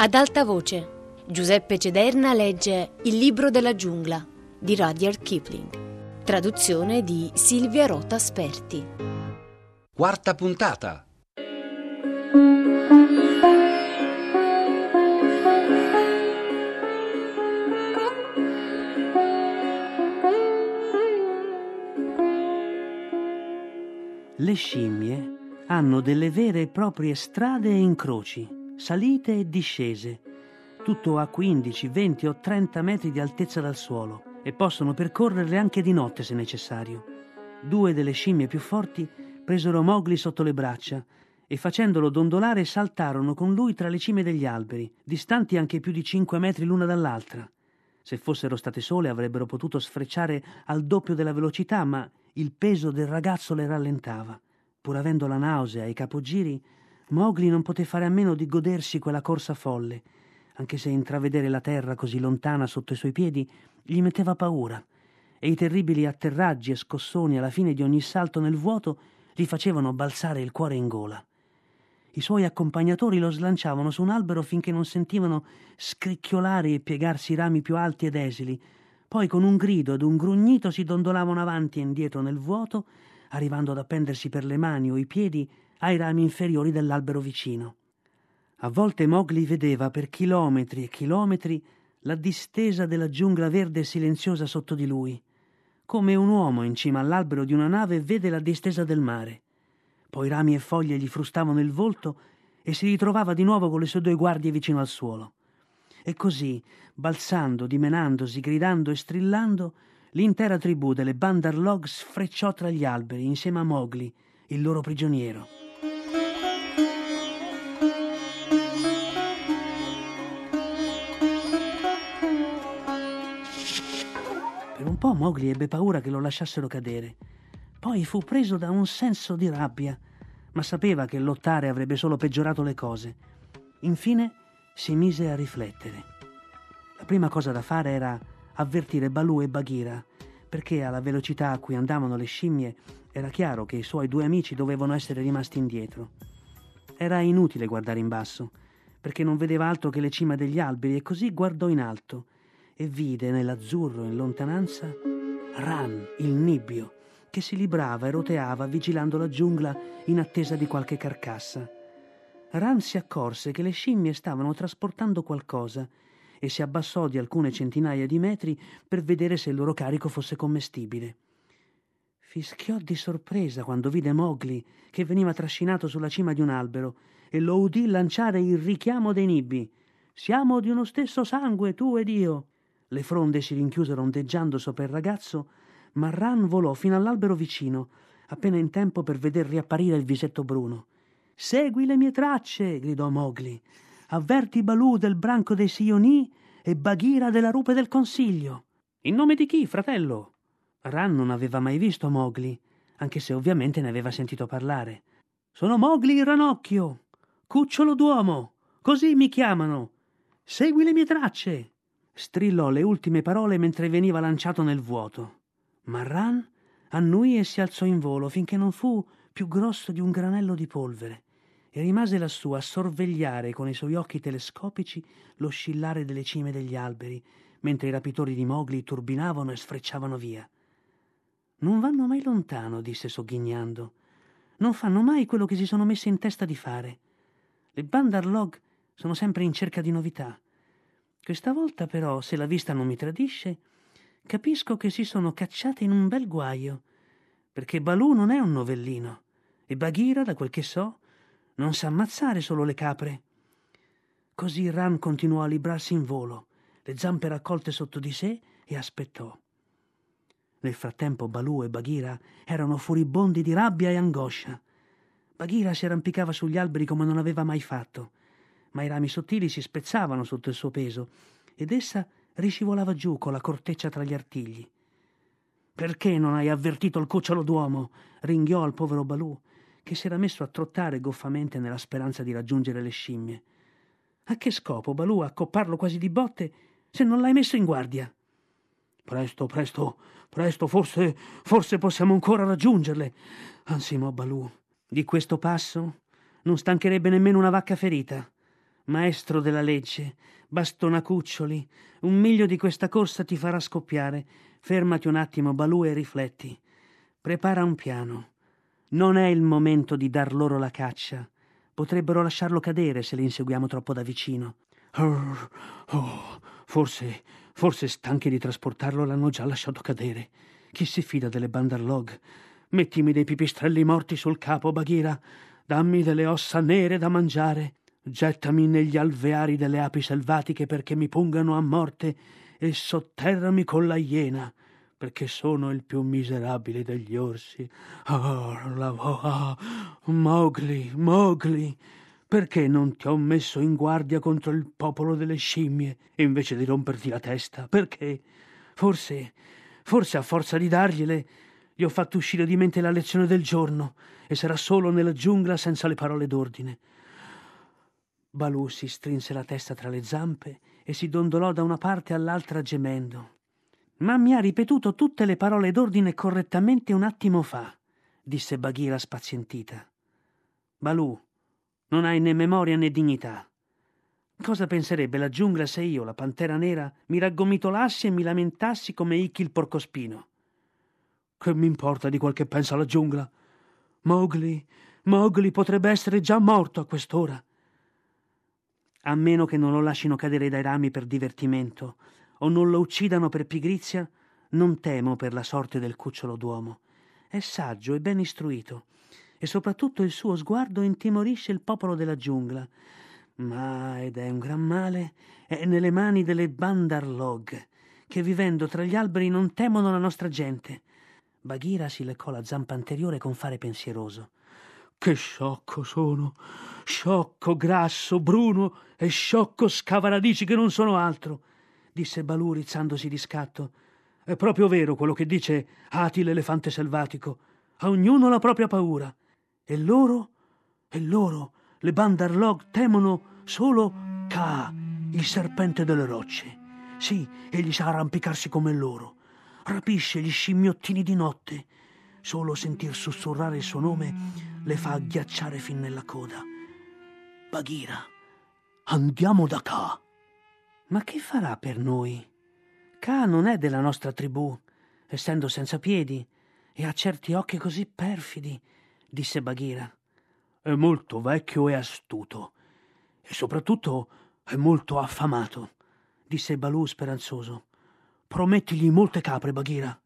Ad alta voce, Giuseppe Cederna legge Il libro della giungla di Rudyard Kipling. Traduzione di Silvia Rota Sperti. Quarta puntata. Le scimmie hanno delle vere e proprie strade e incroci salite e discese, tutto a 15, 20 o 30 metri di altezza dal suolo e possono percorrerle anche di notte se necessario. Due delle scimmie più forti presero Mowgli sotto le braccia e facendolo dondolare saltarono con lui tra le cime degli alberi, distanti anche più di 5 metri l'una dall'altra. Se fossero state sole avrebbero potuto sfrecciare al doppio della velocità, ma il peso del ragazzo le rallentava. Pur avendo la nausea e i capogiri, Mowgli non poté fare a meno di godersi quella corsa folle, anche se intravedere la terra così lontana sotto i suoi piedi gli metteva paura, e i terribili atterraggi e scossoni alla fine di ogni salto nel vuoto gli facevano balzare il cuore in gola. I suoi accompagnatori lo slanciavano su un albero finché non sentivano scricchiolare e piegarsi i rami più alti ed esili, poi con un grido ed un grugnito si dondolavano avanti e indietro nel vuoto, arrivando ad appendersi per le mani o i piedi ai rami inferiori dell'albero vicino. A volte Mowgli vedeva per chilometri e chilometri la distesa della giungla verde e silenziosa sotto di lui, come un uomo in cima all'albero di una nave vede la distesa del mare. Poi rami e foglie gli frustavano il volto e si ritrovava di nuovo con le sue due guardie vicino al suolo. E così, balzando, dimenandosi, gridando e strillando, l'intera tribù delle Bandar Log sfrecciò tra gli alberi insieme a Mowgli, il loro prigioniero. Per un po' Mowgli ebbe paura che lo lasciassero cadere. Poi fu preso da un senso di rabbia, ma sapeva che lottare avrebbe solo peggiorato le cose. Infine si mise a riflettere. La prima cosa da fare era avvertire Balù e Bagheera, perché alla velocità a cui andavano le scimmie era chiaro che i suoi due amici dovevano essere rimasti indietro. Era inutile guardare in basso, perché non vedeva altro che le cime degli alberi e così guardò in alto e vide nell'azzurro in lontananza Ran, il nibbio, che si librava e roteava vigilando la giungla in attesa di qualche carcassa. Ran si accorse che le scimmie stavano trasportando qualcosa e si abbassò di alcune centinaia di metri per vedere se il loro carico fosse commestibile. Fischiò di sorpresa quando vide Mowgli che veniva trascinato sulla cima di un albero e lo udì lanciare il richiamo dei nibbi. Siamo di uno stesso sangue, tu ed io. Le fronde si rinchiusero ondeggiando sopra il ragazzo, ma Ran volò fino all'albero vicino, appena in tempo per veder riapparire il visetto bruno. Segui le mie tracce, gridò Mowgli. Avverti Balù del branco dei Sioni e Bagheera della rupe del consiglio. In nome di chi, fratello? Ran non aveva mai visto Mowgli, anche se ovviamente ne aveva sentito parlare. Sono Mowgli il ranocchio, cucciolo d'uomo, così mi chiamano. Segui le mie tracce strillò le ultime parole mentre veniva lanciato nel vuoto. Ma Ran annui e si alzò in volo finché non fu più grosso di un granello di polvere e rimase lassù a sorvegliare con i suoi occhi telescopici l'oscillare delle cime degli alberi, mentre i rapitori di Mowgli turbinavano e sfrecciavano via. Non vanno mai lontano, disse sogghignando. Non fanno mai quello che si sono messi in testa di fare. Le Bandar Log sono sempre in cerca di novità. Questa volta però, se la vista non mi tradisce, capisco che si sono cacciate in un bel guaio, perché Balù non è un novellino e Bagheera, da quel che so, non sa ammazzare solo le capre. Così Ran continuò a librarsi in volo, le zampe raccolte sotto di sé, e aspettò. Nel frattempo Balù e Bagheera erano furibondi di rabbia e angoscia. Bagheera si arrampicava sugli alberi come non aveva mai fatto ma i rami sottili si spezzavano sotto il suo peso ed essa riscivolava giù con la corteccia tra gli artigli. Perché non hai avvertito il cucciolo d'uomo? ringhiò al povero Balù, che si era messo a trottare goffamente nella speranza di raggiungere le scimmie. A che scopo, Balù, accopparlo quasi di botte se non l'hai messo in guardia? Presto, presto, presto, forse, forse possiamo ancora raggiungerle, ansimò Balù. Di questo passo non stancherebbe nemmeno una vacca ferita Maestro della legge, bastonacuccioli, un miglio di questa corsa ti farà scoppiare. Fermati un attimo, Balù, e rifletti. Prepara un piano. Non è il momento di dar loro la caccia. Potrebbero lasciarlo cadere se li inseguiamo troppo da vicino. Oh, forse, forse stanchi di trasportarlo l'hanno già lasciato cadere. Chi si fida delle bandarlog? Mettimi dei pipistrelli morti sul capo, Baghira. Dammi delle ossa nere da mangiare. Gettami negli alveari delle api selvatiche perché mi pungano a morte e sotterrami con la iena perché sono il più miserabile degli orsi. Oh, la, oh, oh, Mowgli, Mowgli, perché non ti ho messo in guardia contro il popolo delle scimmie invece di romperti la testa? Perché? Forse, forse a forza di dargliele, gli ho fatto uscire di mente la lezione del giorno e sarà solo nella giungla senza le parole d'ordine. Balù si strinse la testa tra le zampe e si dondolò da una parte all'altra gemendo. Ma mi ha ripetuto tutte le parole d'ordine correttamente un attimo fa, disse Baghira spazientita. Balù, non hai né memoria né dignità. Cosa penserebbe la giungla se io, la pantera nera, mi raggomitolassi e mi lamentassi come Ikki il porcospino? Che mi importa di quel che pensa la giungla? Mowgli, Mowgli potrebbe essere già morto a quest'ora a meno che non lo lascino cadere dai rami per divertimento o non lo uccidano per pigrizia, non temo per la sorte del cucciolo d'uomo. È saggio e ben istruito, e soprattutto il suo sguardo intimorisce il popolo della giungla. Ma, ed è un gran male, è nelle mani delle Bandarlog, che vivendo tra gli alberi non temono la nostra gente. Baghira si leccò la zampa anteriore con fare pensieroso. Che sciocco sono! Sciocco, grasso, bruno e sciocco scavaradici che non sono altro, disse Balù rizzandosi di scatto. È proprio vero quello che dice Ati l'elefante selvatico. A ognuno la propria paura. E loro, e loro, le Bandarlog temono solo Ka, il serpente delle rocce. Sì, egli sa arrampicarsi come loro. Rapisce gli scimmiottini di notte Solo sentir sussurrare il suo nome le fa agghiacciare fin nella coda. Baghira, andiamo da Ka. Ma che farà per noi? Ka non è della nostra tribù, essendo senza piedi, e ha certi occhi così perfidi, disse Baghira. È molto vecchio e astuto, e soprattutto è molto affamato, disse Balù speranzoso. Promettigli molte capre, Baghira.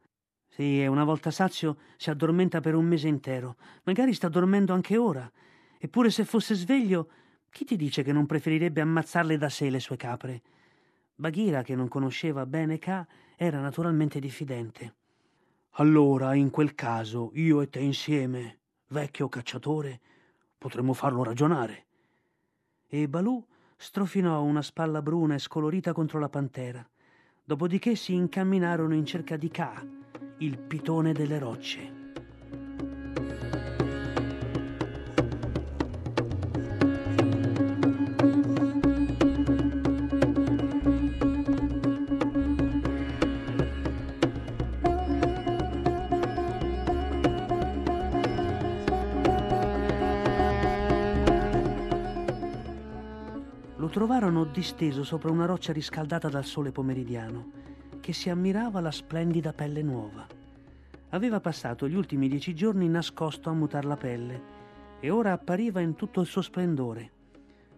Sì, e una volta sazio si addormenta per un mese intero. Magari sta dormendo anche ora. Eppure se fosse sveglio, chi ti dice che non preferirebbe ammazzarle da sé le sue capre? Baghira, che non conosceva bene Ka, era naturalmente diffidente. Allora, in quel caso, io e te insieme, vecchio cacciatore, potremmo farlo ragionare. E Balù strofinò una spalla bruna e scolorita contro la pantera. Dopodiché si incamminarono in cerca di Ka, il pitone delle rocce. Trovarono disteso sopra una roccia riscaldata dal sole pomeridiano che si ammirava la splendida pelle nuova. Aveva passato gli ultimi dieci giorni nascosto a mutar la pelle e ora appariva in tutto il suo splendore.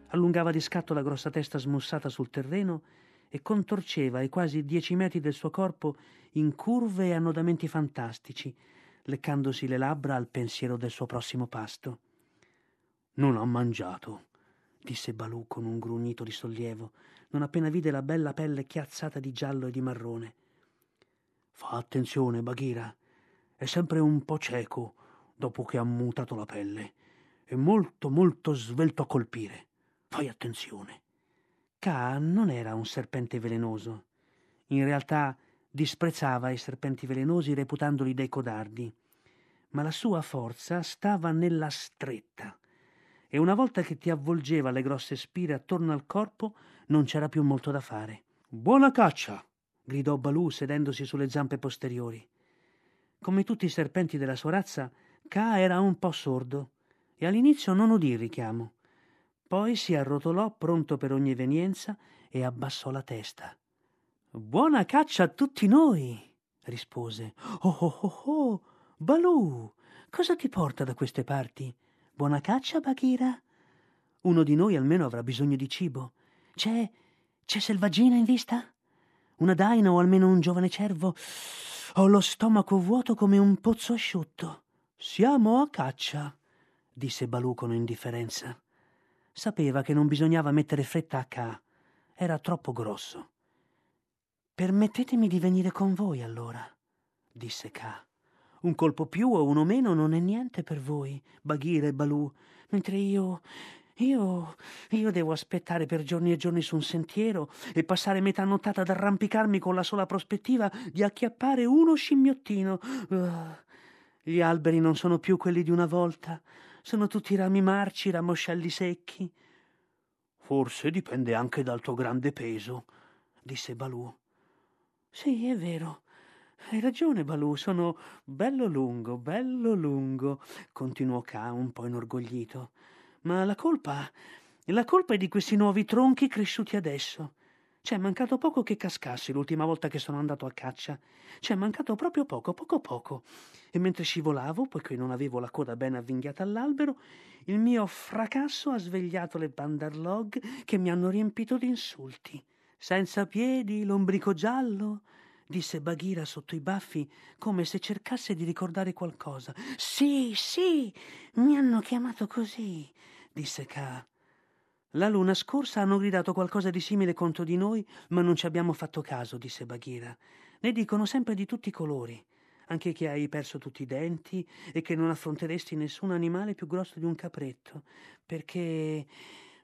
Allungava di scatto la grossa testa smussata sul terreno e contorceva i quasi dieci metri del suo corpo in curve e annodamenti fantastici, leccandosi le labbra al pensiero del suo prossimo pasto. Non ha mangiato, disse Balù con un grugnito di sollievo, non appena vide la bella pelle chiazzata di giallo e di marrone. Fa attenzione, Baghira. È sempre un po' cieco dopo che ha mutato la pelle. È molto, molto svelto a colpire. Fai attenzione. Ka non era un serpente velenoso. In realtà disprezzava i serpenti velenosi reputandoli dei codardi. Ma la sua forza stava nella stretta e una volta che ti avvolgeva le grosse spire attorno al corpo non c'era più molto da fare. Buona caccia! gridò Balù sedendosi sulle zampe posteriori. Come tutti i serpenti della sua razza, Ka era un po' sordo e all'inizio non udì il richiamo. Poi si arrotolò pronto per ogni evenienza e abbassò la testa. Buona caccia a tutti noi, rispose. Oh oh oh oh, Balù, cosa ti porta da queste parti? Buona caccia, Bagheera? Uno di noi almeno avrà bisogno di cibo. C'è. c'è selvaggina in vista? Una daina o almeno un giovane cervo? Ho lo stomaco vuoto come un pozzo asciutto. Siamo a caccia, disse Balù con indifferenza. Sapeva che non bisognava mettere fretta a Ka. Era troppo grosso. Permettetemi di venire con voi allora, disse Ka. Un colpo più o uno meno non è niente per voi, Bagheera e Balù, mentre io. Io. io devo aspettare per giorni e giorni su un sentiero e passare metà nottata ad arrampicarmi con la sola prospettiva di acchiappare uno scimmiottino. Uh, gli alberi non sono più quelli di una volta, sono tutti rami marci, ramoscelli secchi. Forse dipende anche dal tuo grande peso, disse Balù. Sì, è vero. Hai ragione, Balù, sono bello lungo, bello lungo, continuò Ka un po' inorgoglito. Ma la colpa. La colpa è di questi nuovi tronchi cresciuti adesso. C'è mancato poco che cascassi l'ultima volta che sono andato a caccia. C'è mancato proprio poco, poco poco. E mentre scivolavo, poiché non avevo la coda ben avvinghiata all'albero, il mio fracasso ha svegliato le bandarlog che mi hanno riempito di insulti. Senza piedi, lombrico giallo? Disse Bagheera sotto i baffi, come se cercasse di ricordare qualcosa. Sì, sì, mi hanno chiamato così, disse Ka. La luna scorsa hanno gridato qualcosa di simile contro di noi, ma non ci abbiamo fatto caso, disse Bagheera. Ne dicono sempre di tutti i colori, anche che hai perso tutti i denti e che non affronteresti nessun animale più grosso di un capretto, perché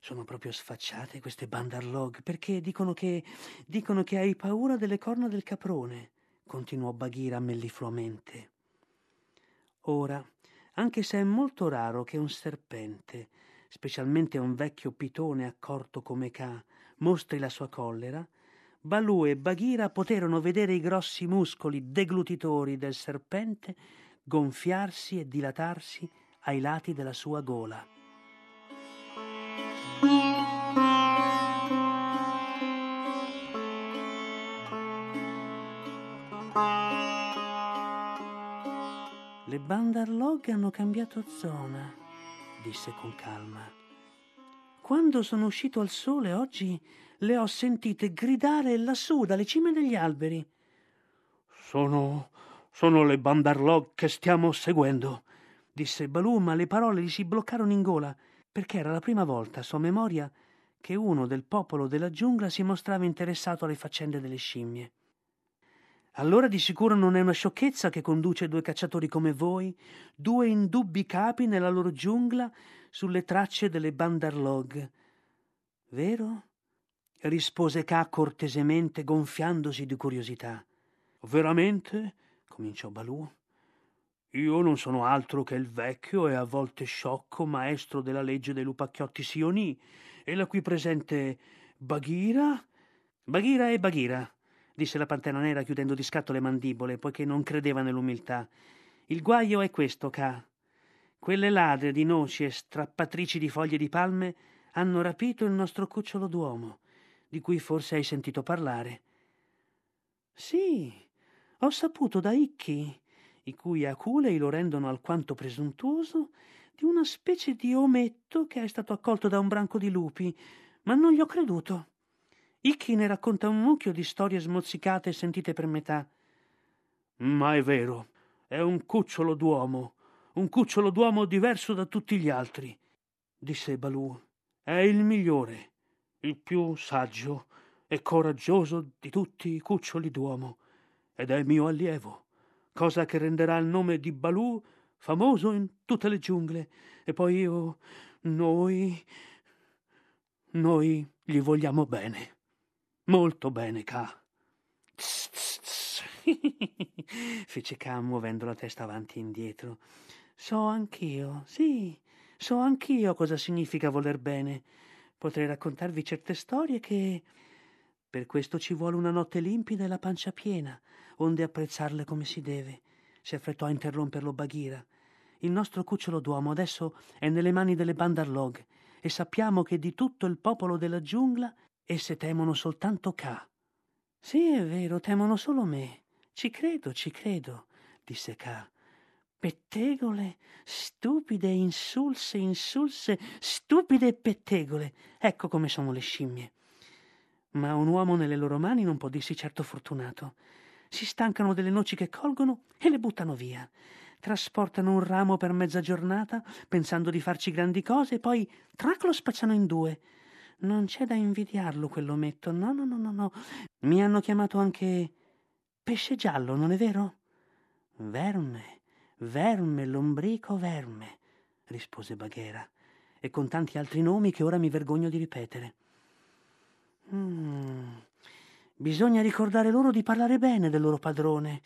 sono proprio sfacciate queste bandarlog perché dicono che dicono che hai paura delle corna del caprone, continuò Bagheera mellifluamente. Ora, anche se è molto raro che un serpente, specialmente un vecchio pitone accorto come Ka, mostri la sua collera, Balù e Bagheera poterono vedere i grossi muscoli deglutitori del serpente gonfiarsi e dilatarsi ai lati della sua gola. Le Bandarlog hanno cambiato zona, disse con calma. Quando sono uscito al sole oggi le ho sentite gridare lassù dalle cime degli alberi. Sono. sono le Bandarlog che stiamo seguendo, disse Balù, ma le parole gli si bloccarono in gola, perché era la prima volta a sua memoria che uno del popolo della giungla si mostrava interessato alle faccende delle scimmie. Allora di sicuro non è una sciocchezza che conduce due cacciatori come voi, due indubbi capi nella loro giungla, sulle tracce delle Bandarlog. Vero? rispose Ka cortesemente, gonfiandosi di curiosità. Veramente? cominciò Balù. Io non sono altro che il vecchio e a volte sciocco maestro della legge dei lupacchiotti Sioni, e la qui presente Bagheera? Bagheera e Bagheera, disse la pantera nera chiudendo di scatto le mandibole, poiché non credeva nell'umiltà. Il guaio è questo, Ka. Quelle ladre di noci e strappatrici di foglie di palme hanno rapito il nostro cucciolo d'uomo, di cui forse hai sentito parlare. Sì, ho saputo da Icchi, i cui aculei lo rendono alquanto presuntuoso, di una specie di ometto che è stato accolto da un branco di lupi, ma non gli ho creduto. Icchi ne racconta un mucchio di storie smozzicate e sentite per metà. Ma è vero, è un cucciolo d'uomo, un cucciolo d'uomo diverso da tutti gli altri, disse Balù. È il migliore, il più saggio e coraggioso di tutti i cuccioli d'uomo, ed è mio allievo, cosa che renderà il nome di Balù famoso in tutte le giungle. E poi io, noi, noi gli vogliamo bene. Molto bene, Ka. Tss, tss, tss. fece Ka muovendo la testa avanti e indietro. So anch'io, sì, so anch'io cosa significa voler bene. Potrei raccontarvi certe storie che. Per questo ci vuole una notte limpida e la pancia piena, onde apprezzarle come si deve. Si affrettò a interromperlo Bagheera. Il nostro cucciolo d'uomo adesso è nelle mani delle Bandarlog e sappiamo che di tutto il popolo della giungla esse temono soltanto Ka. Sì, è vero, temono solo me. Ci credo, ci credo, disse Ka. Pettegole, stupide, insulse, insulse, stupide pettegole. Ecco come sono le scimmie. Ma un uomo nelle loro mani non può dirsi certo fortunato. Si stancano delle noci che colgono e le buttano via. Trasportano un ramo per mezza giornata, pensando di farci grandi cose, e poi trac lo spacciano in due. Non c'è da invidiarlo quell'ometto. No, no, no, no, no. Mi hanno chiamato anche pesce giallo, non è vero? Verme, verme, lombrico, verme, rispose Baghera, e con tanti altri nomi che ora mi vergogno di ripetere. Mm. Bisogna ricordare loro di parlare bene del loro padrone.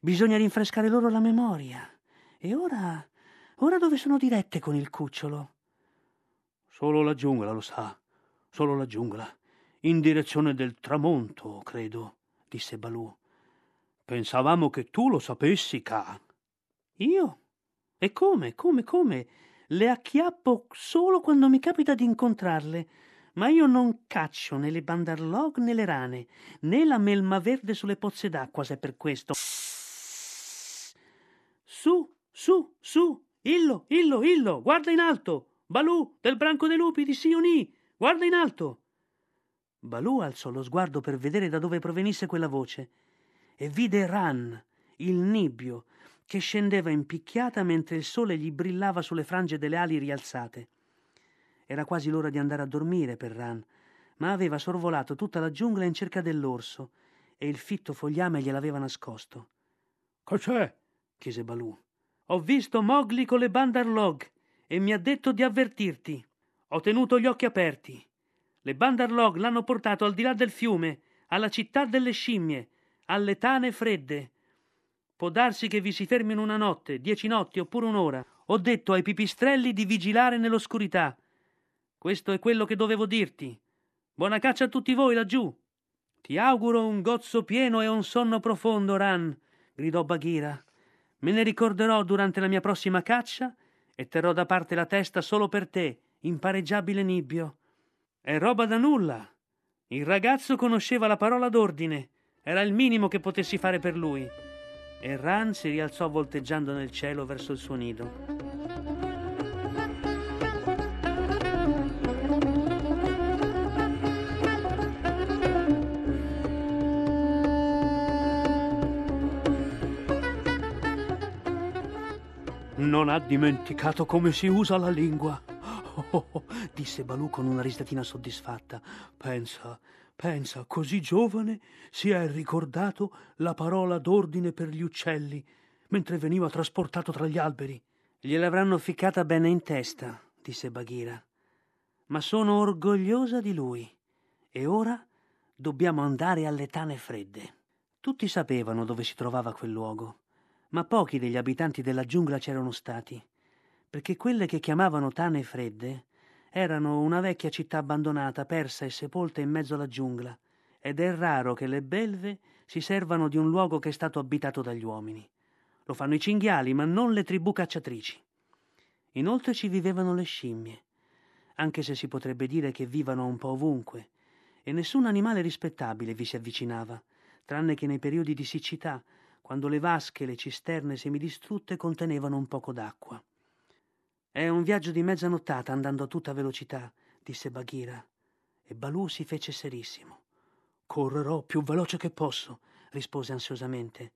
Bisogna rinfrescare loro la memoria. E ora, ora dove sono dirette con il cucciolo? Solo la giungla lo sa, solo la giungla. In direzione del tramonto, credo, disse Balù. Pensavamo che tu lo sapessi, Ka. Io? E come, come, come? Le acchiappo solo quando mi capita di incontrarle ma io non caccio né le bandarlog né le rane, né la melma verde sulle pozze d'acqua, se è per questo. Su, su, su, illo, illo, illo, guarda in alto! Balù, del branco dei lupi di Sioni, guarda in alto! Balù alzò lo sguardo per vedere da dove provenisse quella voce e vide Ran, il nibbio, che scendeva in picchiata mentre il sole gli brillava sulle frange delle ali rialzate. Era quasi l'ora di andare a dormire per Ran, ma aveva sorvolato tutta la giungla in cerca dell'orso e il fitto fogliame gliel'aveva nascosto. Che c'è? chiese Balù. Ho visto Mowgli con le Bandarlog e mi ha detto di avvertirti. Ho tenuto gli occhi aperti. Le Bandarlog l'hanno portato al di là del fiume, alla città delle scimmie, alle tane fredde. Può darsi che vi si fermino una notte, dieci notti oppure un'ora. Ho detto ai pipistrelli di vigilare nell'oscurità questo è quello che dovevo dirti. Buona caccia a tutti voi laggiù. Ti auguro un gozzo pieno e un sonno profondo, Ran, gridò Bagheera. Me ne ricorderò durante la mia prossima caccia e terrò da parte la testa solo per te, impareggiabile Nibbio. È roba da nulla. Il ragazzo conosceva la parola d'ordine. Era il minimo che potessi fare per lui. E Ran si rialzò volteggiando nel cielo verso il suo nido. Non ha dimenticato come si usa la lingua. Oh, oh, disse Balù con una risatina soddisfatta. Pensa, pensa, così giovane si è ricordato la parola d'ordine per gli uccelli, mentre veniva trasportato tra gli alberi. Gliel'avranno ficcata bene in testa, disse Bagheera. Ma sono orgogliosa di lui. E ora dobbiamo andare alle tane fredde. Tutti sapevano dove si trovava quel luogo ma pochi degli abitanti della giungla c'erano stati, perché quelle che chiamavano Tane Fredde erano una vecchia città abbandonata, persa e sepolta in mezzo alla giungla, ed è raro che le belve si servano di un luogo che è stato abitato dagli uomini. Lo fanno i cinghiali, ma non le tribù cacciatrici. Inoltre ci vivevano le scimmie, anche se si potrebbe dire che vivano un po' ovunque, e nessun animale rispettabile vi si avvicinava, tranne che nei periodi di siccità, quando le vasche e le cisterne semidistrutte contenevano un poco d'acqua. È un viaggio di mezza nottata andando a tutta velocità, disse Bagheera, e Balù si fece serissimo. Correrò più veloce che posso, rispose ansiosamente.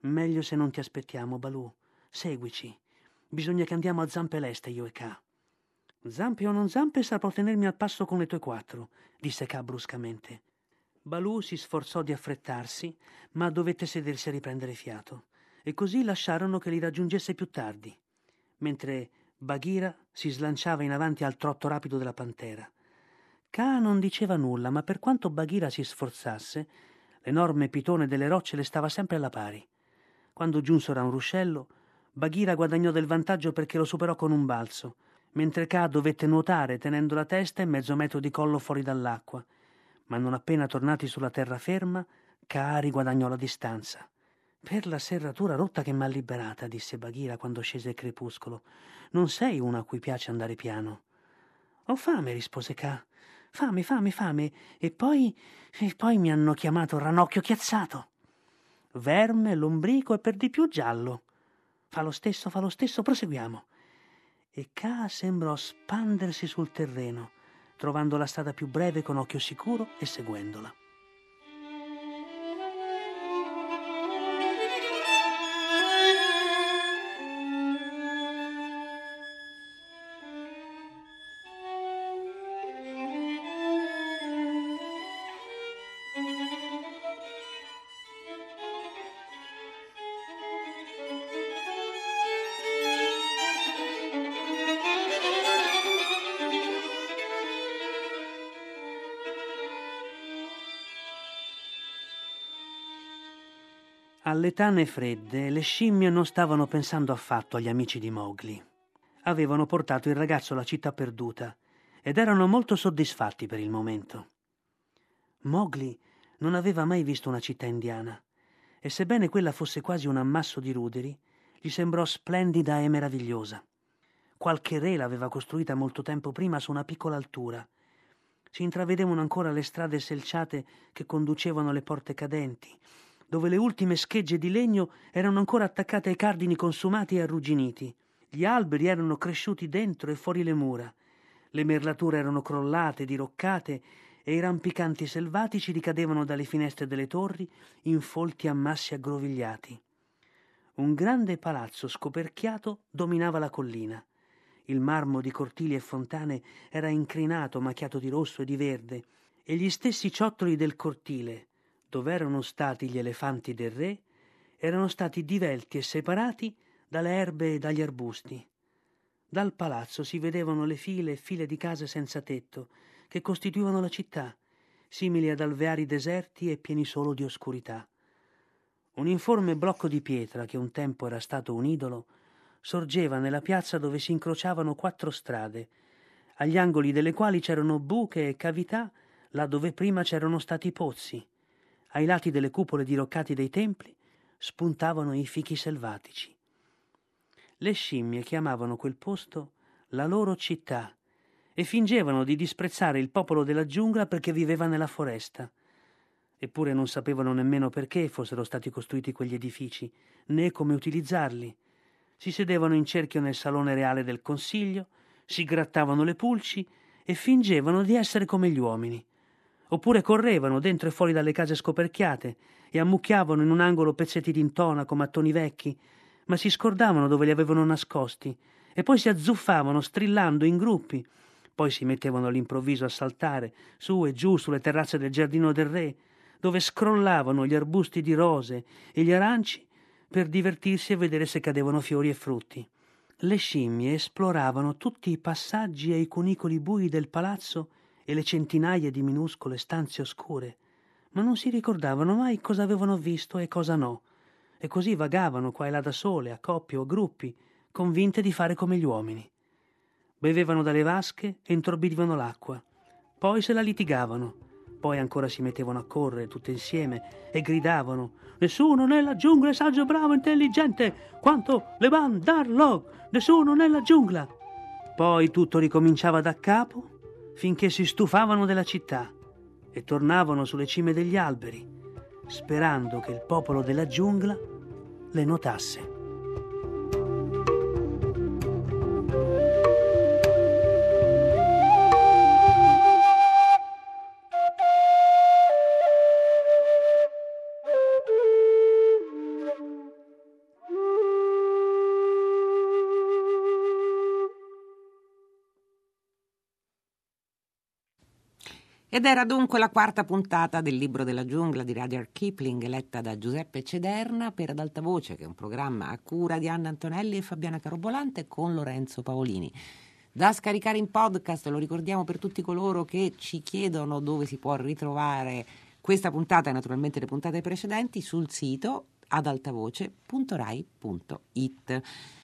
Meglio se non ti aspettiamo, Balù. Seguici. Bisogna che andiamo a zampe leste, io e Ka. Zampe o non zampe saprò tenermi al passo con le tue quattro, disse Ka bruscamente. Balù si sforzò di affrettarsi, ma dovette sedersi a riprendere fiato, e così lasciarono che li raggiungesse più tardi, mentre Bagheera si slanciava in avanti al trotto rapido della pantera. Kaa non diceva nulla, ma per quanto Bagheera si sforzasse, l'enorme pitone delle rocce le stava sempre alla pari. Quando giunsero a un ruscello, Bagheera guadagnò del vantaggio perché lo superò con un balzo, mentre Kaa dovette nuotare tenendo la testa e mezzo metro di collo fuori dall'acqua, ma non appena tornati sulla terraferma, Kaari guadagnò la distanza. Per la serratura rotta che m'ha liberata, disse Bagheera quando scese il crepuscolo. Non sei una a cui piace andare piano. Ho fame, rispose K. Fame, fame, fame. E poi. e poi mi hanno chiamato ranocchio chiazzato. Verme, lombrico e per di più giallo. Fa lo stesso, fa lo stesso, proseguiamo. E K sembrò spandersi sul terreno, trovando la strada più breve con occhio sicuro e seguendola. Alle tane fredde le scimmie non stavano pensando affatto agli amici di Mowgli. Avevano portato il ragazzo alla città perduta ed erano molto soddisfatti per il momento. Mowgli non aveva mai visto una città indiana e sebbene quella fosse quasi un ammasso di ruderi, gli sembrò splendida e meravigliosa. Qualche re l'aveva costruita molto tempo prima su una piccola altura. Si intravedevano ancora le strade selciate che conducevano alle porte cadenti dove le ultime schegge di legno erano ancora attaccate ai cardini consumati e arrugginiti. Gli alberi erano cresciuti dentro e fuori le mura. Le merlature erano crollate, diroccate e i rampicanti selvatici ricadevano dalle finestre delle torri in folti ammassi aggrovigliati. Un grande palazzo scoperchiato dominava la collina. Il marmo di cortili e fontane era incrinato, macchiato di rosso e di verde, e gli stessi ciottoli del cortile, dove erano stati gli elefanti del re, erano stati divelti e separati dalle erbe e dagli arbusti. Dal palazzo si vedevano le file e file di case senza tetto che costituivano la città, simili ad alveari deserti e pieni solo di oscurità. Un informe blocco di pietra, che un tempo era stato un idolo, sorgeva nella piazza dove si incrociavano quattro strade, agli angoli delle quali c'erano buche e cavità là dove prima c'erano stati pozzi, ai lati delle cupole diroccate dei templi spuntavano i fichi selvatici. Le scimmie chiamavano quel posto la loro città e fingevano di disprezzare il popolo della giungla perché viveva nella foresta. Eppure non sapevano nemmeno perché fossero stati costruiti quegli edifici, né come utilizzarli. Si sedevano in cerchio nel salone reale del consiglio, si grattavano le pulci e fingevano di essere come gli uomini oppure correvano dentro e fuori dalle case scoperchiate e ammucchiavano in un angolo pezzetti d'intonaco, mattoni vecchi, ma si scordavano dove li avevano nascosti e poi si azzuffavano strillando in gruppi. Poi si mettevano all'improvviso a saltare su e giù sulle terrazze del giardino del re, dove scrollavano gli arbusti di rose e gli aranci per divertirsi e vedere se cadevano fiori e frutti. Le scimmie esploravano tutti i passaggi e i cunicoli bui del palazzo e le centinaia di minuscole stanze oscure, ma non si ricordavano mai cosa avevano visto e cosa no, e così vagavano qua e là da sole, a coppie o a gruppi, convinte di fare come gli uomini. Bevevano dalle vasche e intorbidivano l'acqua, poi se la litigavano, poi ancora si mettevano a correre tutte insieme e gridavano Nessuno nella giungla è saggio, bravo, intelligente quanto le Levan Darlog! Nessuno nella giungla! Poi tutto ricominciava da capo finché si stufavano della città e tornavano sulle cime degli alberi, sperando che il popolo della giungla le notasse. Ed era dunque la quarta puntata del Libro della giungla di Rudyard Kipling, letta da Giuseppe Cederna per Ad Alta Voce, che è un programma a cura di Anna Antonelli e Fabiana Carobolante con Lorenzo Paolini. Da scaricare in podcast, lo ricordiamo per tutti coloro che ci chiedono dove si può ritrovare questa puntata e naturalmente le puntate precedenti sul sito adaltavoce.rai.it.